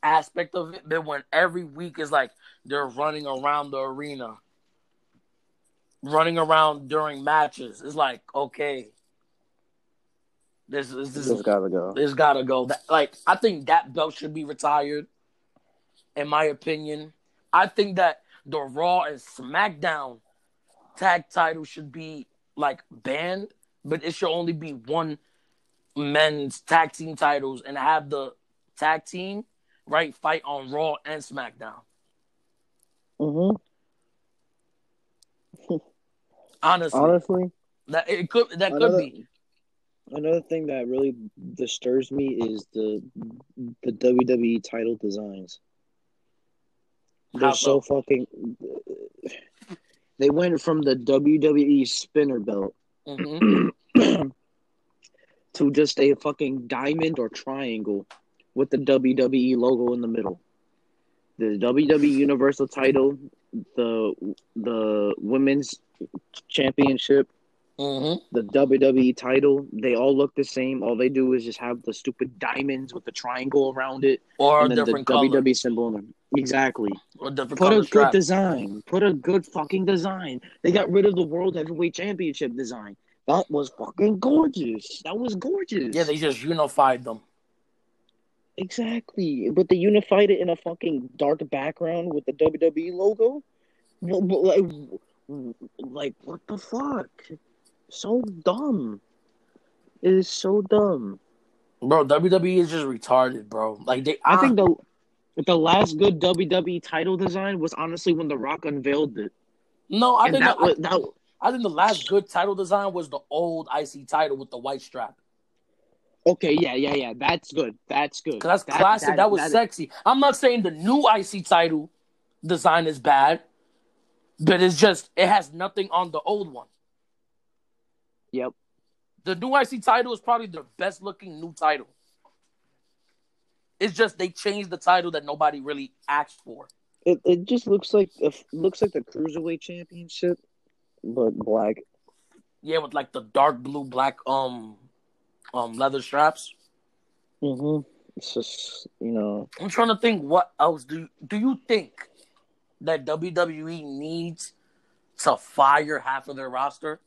aspect of it. But when every week is like they're running around the arena, running around during matches, it's like okay, this this, this, this gotta go. This gotta go. That, like I think that belt should be retired. In my opinion, I think that the Raw and SmackDown tag title should be like banned, but it should only be one men's tag team titles and have the tag team right fight on Raw and SmackDown. Mhm. Honestly, honestly, that it could that another, could be. Another thing that really disturbs me is the the WWE title designs. They're so fucking. They went from the WWE spinner belt mm-hmm. <clears throat> to just a fucking diamond or triangle with the WWE logo in the middle. The WWE Universal title, the the women's championship, mm-hmm. the WWE title, they all look the same. All they do is just have the stupid diamonds with the triangle around it, or and then the color. WWE symbol in them. Exactly. Put a good design. Put a good fucking design. They got rid of the World Heavyweight Championship design. That was fucking gorgeous. That was gorgeous. Yeah, they just unified them. Exactly, but they unified it in a fucking dark background with the WWE logo. Like, like what the fuck? So dumb. It is so dumb. Bro, WWE is just retarded, bro. Like they, I, I think the the last good WWE title design was honestly when The Rock unveiled it. No, I think that, was, that, I think the last good title design was the old IC title with the white strap. Okay, yeah, yeah, yeah. That's good. That's good. That's that, classic. That, that was that sexy. Is... I'm not saying the new IC title design is bad, but it's just it has nothing on the old one. Yep. The new IC title is probably the best looking new title. It's just they changed the title that nobody really asked for. It it just looks like it looks like the cruiserweight championship, but black. Yeah, with like the dark blue black um um leather straps. Mhm. It's just you know. I'm trying to think. What else do you, do you think that WWE needs to fire half of their roster,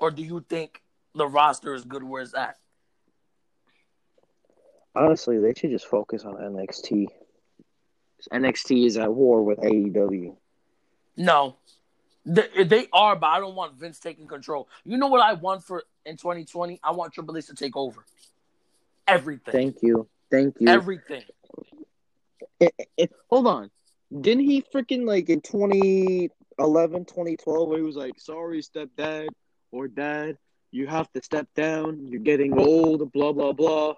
or do you think the roster is good where it's at? Honestly, they should just focus on NXT. NXT is at war with AEW. No, they, they are, but I don't want Vince taking control. You know what I want for in 2020? I want Triple H to take over everything. Thank you, thank you. Everything. It, it, hold on, didn't he freaking like in 2011, 2012, where he was like, "Sorry, stepdad or dad, you have to step down. You're getting old." Blah blah blah.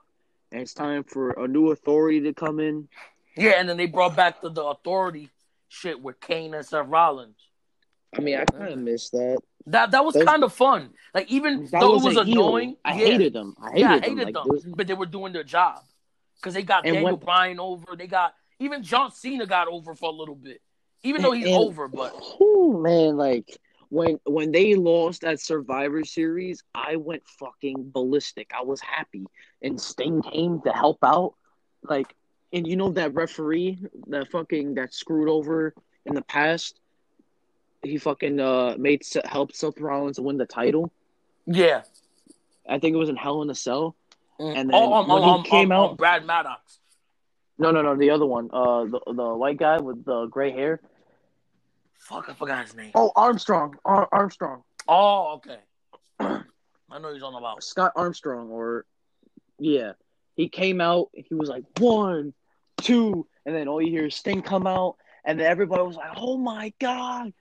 And it's time for a new authority to come in. Yeah, and then they brought back the, the authority shit with Kane and Seth Rollins. I mean, I kind of missed that. That that was kind of fun. Like even though it was annoying, I yeah. hated them. I hated yeah, I hated them, them. Like, but they were doing their job because they got Daniel when, Bryan over. They got even John Cena got over for a little bit, even though he's and, over. But oh man, like when when they lost at Survivor Series, I went fucking ballistic. I was happy, and Sting came to help out. Like, and you know that referee that fucking that screwed over in the past he fucking uh made helped Seth Rollins win the title. Yeah, I think it was in Hell in a Cell. Mm. And then oh, um, when um, he came um, out, Brad Maddox. No, no, no, the other one, uh, the the white guy with the gray hair. Fuck, I forgot his name. Oh, Armstrong. Ar- Armstrong. Oh, okay. <clears throat> I know he's on the about Scott Armstrong, or yeah, he came out. He was like one, two, and then all you hear is Sting come out, and then everybody was like, "Oh my god,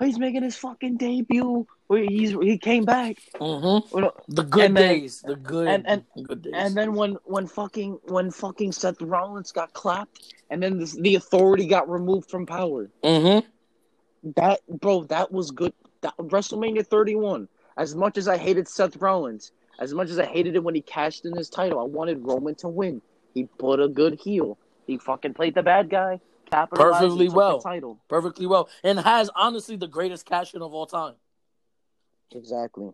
he's making his fucking debut." He's he came back. Mm-hmm. The good And then- days, the good and- and- good days. And then when when fucking when fucking Seth Rollins got clapped, and then this, the authority got removed from power. mm-hmm. That bro, that was good. That, WrestleMania 31. As much as I hated Seth Rollins, as much as I hated it when he cashed in his title, I wanted Roman to win. He put a good heel. He fucking played the bad guy. Capitalized, Perfectly well. The title. perfectly well, and has honestly the greatest cash in of all time. Exactly.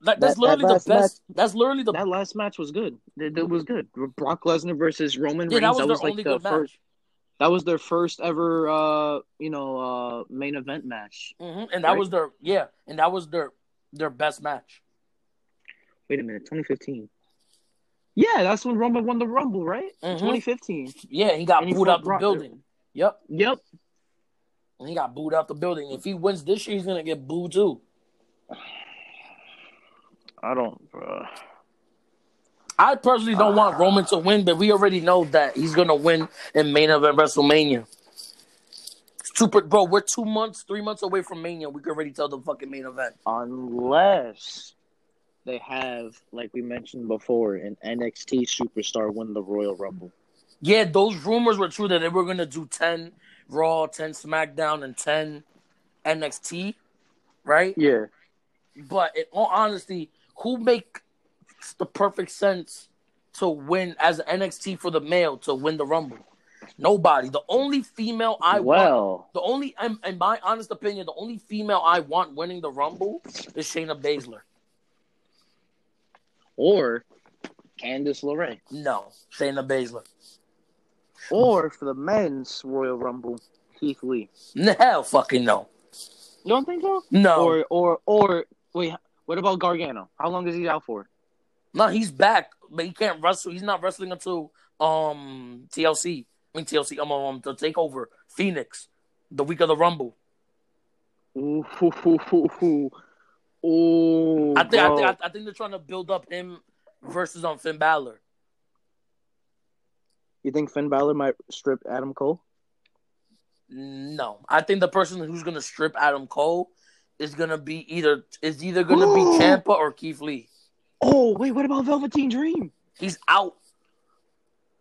Like, that's That- that literally last the best. That's literally the That last match was good. It, it was good. Brock Lesnar versus Roman yeah. Reigns. That was their like only the good first. match. That was their first ever, uh, you know, uh, main event match. hmm And that Right. was their yeah, and that was their their best match. Wait a minute, 2015. Yeah, that's when Roman won the Rumble, right? Mhm. 2015. Yeah, he got And he booed fought out the Brock- building. Yep, Yep. and he got booed out the building. If he wins this year, he's gonna get booed too. I don't. Uh, I personally don't want Roman to win, but we already know that he's gonna win in main event WrestleMania. Super, bro, we're two months, three months away from Mania. We can already tell the fucking main event. unless they have, like we mentioned before, an NXT superstar win the Royal Rumble. Yeah, those rumors were true that they were gonna do ten Raw, ten SmackDown, and ten NXT, right? Yeah. But in all honesty, who makes the perfect sense to win as an NXT for the male to win the Rumble? Nobody. The only female I want, well, the only, in, in my honest opinion, the only female I want winning the Rumble is Shayna Baszler. or Candice LeRae. No, Shayna Baszler. Or <laughs> for the men's Royal Rumble, Keith Lee. Hell, fucking no. You don't think so? No, Or or or wait, what about Gargano? How long is he out for? no, he's back, but he can't wrestle. He's not wrestling until um TLC. I mean TLC. Um, um the takeover Phoenix, the week of the Rumble. Ooh, hoo, hoo, hoo. Ooh, I think, I think I think they're trying to build up him versus on Finn Balor. You think Finn Balor might strip Adam Cole? No, I think the person who's gonna strip Adam Cole is gonna be either is either gonna be <gasps> Ciampa or Keith Lee. Oh wait, what about Velveteen Dream? He's out.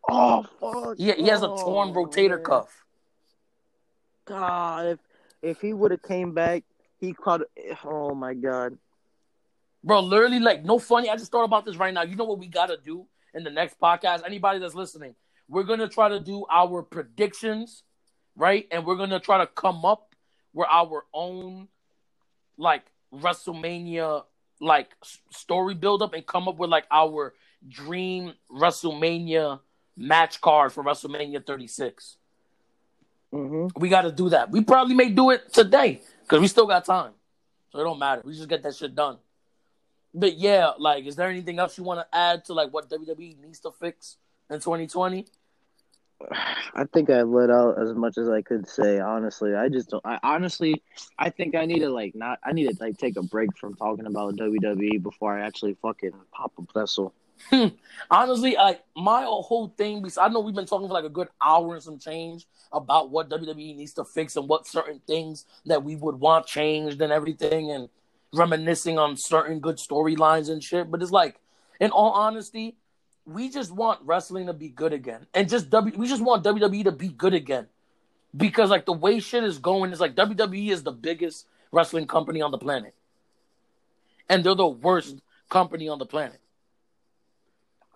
Oh fuck! He, he has a Oh, torn rotator man. cuff. God, if if he would have came back, he caught. Oh my god! Bro, literally, like, no funny. I just thought about this right now. You know what we gotta do in the next podcast? Anybody that's listening, we're gonna try to do our predictions, right? And we're gonna try to come up with our own, like, WrestleMania, like, story build up and come up with, like, our dream WrestleMania match card for WrestleMania 36. Mm-hmm. We got to do that. We probably may do it today because we still got time. So it don't matter. We just get that shit done. But yeah, like, is there anything else you want to add to like what WWE needs to fix in 2020? <sighs> I think I let out as much as I could say. Honestly, I just don't. I honestly, I think I need to like not. I need to like take a break from talking about WWE before I actually fucking pop a vessel. Hmm. Honestly, like my whole thing, because I know we've been talking for like a good hour and some change about what WWE needs to fix and what certain things that we would want changed and everything, and reminiscing on certain good storylines and shit. But it's like, in all honesty, we just want wrestling to be good again, and just W. We just want WWE to be good again, because like the way shit is going is like WWE is the biggest wrestling company on the planet, and they're the worst company on the planet.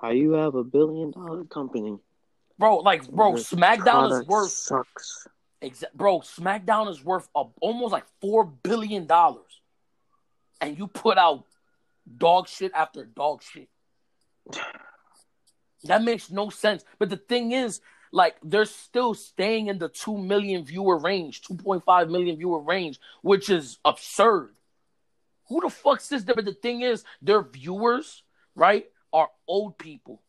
How you have a billion dollar company? Bro, like, bro, The SmackDown is worth, sucks. exa- bro, SmackDown is worth a, almost like four billion dollars, and you put out dog shit after dog shit. <laughs> That makes no sense. But the thing is, like, they're still staying in the two million viewer range, two point five million viewer range, which is absurd. Who the fuck says that? But the thing is, their viewers, right, are old people,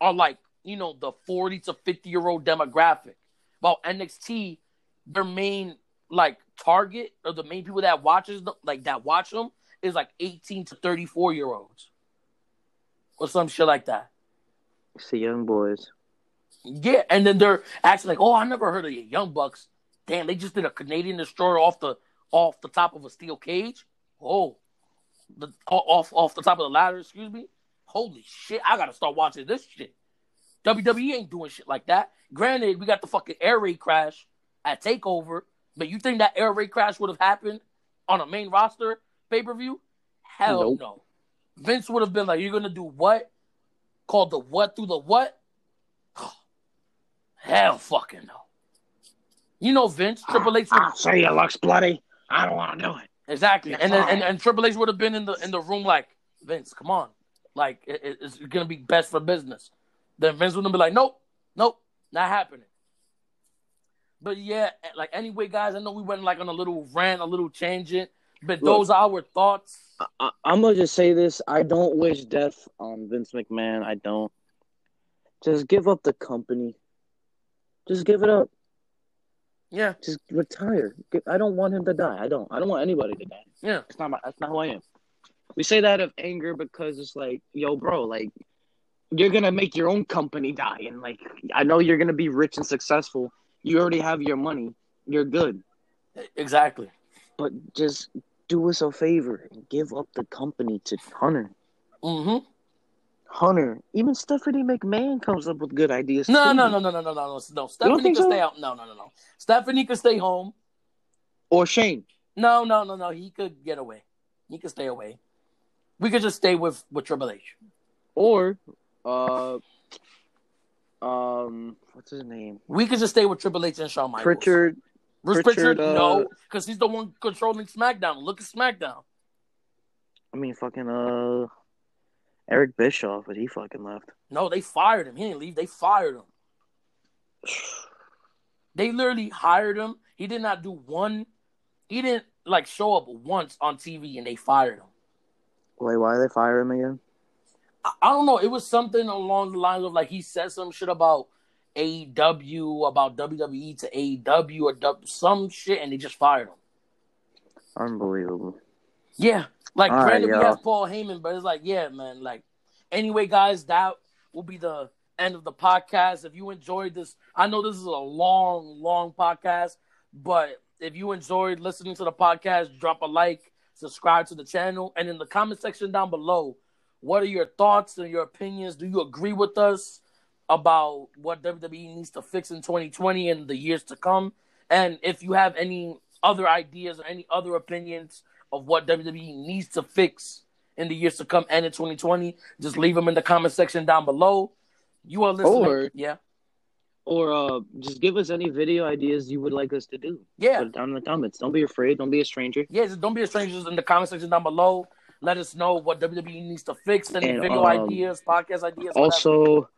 are like you know the forty to fifty year old demographic. While NXT, their main like target or the main people that watches them, like that watch them is like 18 to 34 year olds or some shit like that. It's the young boys. Yeah, and then they're actually like, "Oh, I never heard of the Young Bucks." Damn, they just did a Canadian destroyer off the off the top of a steel cage. Oh, the off off the top of the ladder. Excuse me. Holy shit! I gotta start watching this shit. WWE ain't doing shit like that. Granted, we got the fucking air raid crash at Takeover, but you think that air raid crash would have happened on a main roster pay per view? Hell nope. no. Vince would have been like, "You're gonna do what? Called the what through the what? <sighs> Hell fucking no. You know Vince, ah, Triple H. I'll say it looks bloody. I don't want to do it. Exactly, and then and, and Triple H would have been in the in the room like Vince, come on, like it, it's gonna be best for business. Then Vince would have been like, nope, nope, not happening. But yeah, like anyway, guys, I know we went like on a little rant, a little tangent, but Look, those are our thoughts. I, am gonna just say this: I don't wish death on Vince McMahon. I don't. Just give up the company. Just give it up. Yeah. Just retire. I don't want him to die. I don't. I don't want anybody to die. Yeah. It's not my. That's not who I am. We say that of anger because it's like, yo, bro, like you're gonna make your own company die, and like I know you're gonna be rich and successful. You already have your money. You're good. Exactly. But just do us a favor and give up the company to Hunter. Mm-hmm. Hunter, even Stephanie McMahon comes up with good ideas. No, no, no, no, no, no, no, no. Stephanie can so? stay out. No, no, no, no. Stephanie can stay home. Or Shane. No, no, no, no. He could get away. He could stay away. We could just stay with with Triple H. Or, uh, um, what's his name? We could just stay with Triple H and Shawn Michaels. Pritchard. Bruce Pritchard, Pritchard uh, no, because he's the one controlling SmackDown. Look at SmackDown. I mean, fucking uh, Eric Bischoff, but he fucking left. No, they fired him. He didn't leave. They fired him. they literally hired him. He did not do one. He didn't like show up once on TV, and they fired him. Wait, why did they fire him again? I, I don't know. It was something along the lines of like he said some shit about AEW, about WWE to AEW or w, some shit, and they just fired him. Unbelievable. Yeah, like All granted right, we have Paul Heyman, but it's like, yeah, man. Like, anyway, guys, that will be the end of the podcast. If you enjoyed this, I know this is a long, long podcast, but if you enjoyed listening to the podcast, drop a like, subscribe to the channel, and in the comment section down below, what are your thoughts and your opinions? Do you agree with us about what WWE needs to fix in 2020 and the years to come? And if you have any other ideas or any other opinions of what WWE needs to fix in the years to come and in 2020, just leave them in the comment section down below. You are listening. Or, yeah. Or uh, just give us any video ideas you would like us to do. Yeah. Put it down in the comments. Don't be afraid. Don't be a stranger. Yeah, just don't be a stranger. Just in the comment section down below. Let us know what WWE needs to fix. Any and, video um, ideas, podcast ideas. Also, whatever.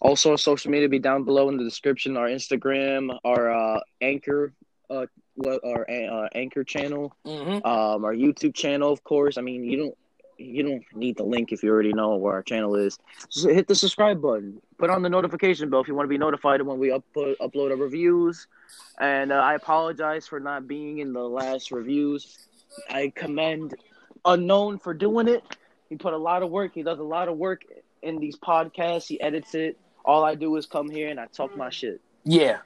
Also our social media be down below in the description. Our Instagram, our uh, Anchor uh, our uh, anchor channel, mm-hmm. um, our YouTube channel, of course. I mean, you don't you don't need the link if you already know where our channel is. Just hit the subscribe button. Put on the notification bell if you want to be notified when we upload upload our reviews. And uh, I apologize for not being in the last reviews. I commend Unknown for doing it. He put a lot of work. He does a lot of work in these podcasts. He edits it. All I do is come here and I talk my shit. Yeah.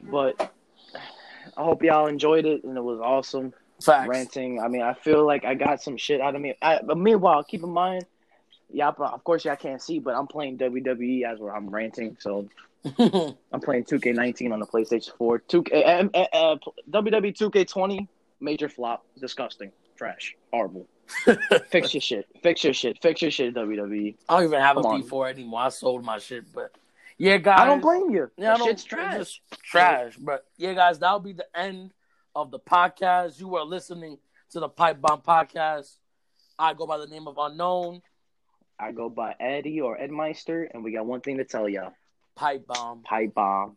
But I hope y'all enjoyed it and it was awesome. Facts. Ranting. I mean, I feel like I got some shit out of me. I, but meanwhile, keep in mind, yeah, of course y'all can't see, but I'm playing WWE as where I'm ranting. So <laughs> I'm playing 2K19 on the PlayStation 4. 2K uh, uh, WWE 2K20 major flop, disgusting, trash, horrible. Fix your shit. Fix your shit. Fix your shit, WWE. I don't even have Come a P4 anymore. I sold my shit, but yeah, guys. I don't blame you. Yeah, that shit's trash. trash. But yeah, guys, that'll be the end of the podcast. You are listening to the Pipe Bomb Podcast. I go by the name of Unknown. I go by Eddie or Edmeister, and we got one thing to tell y'all. Pipe Bomb. Pipe Bomb.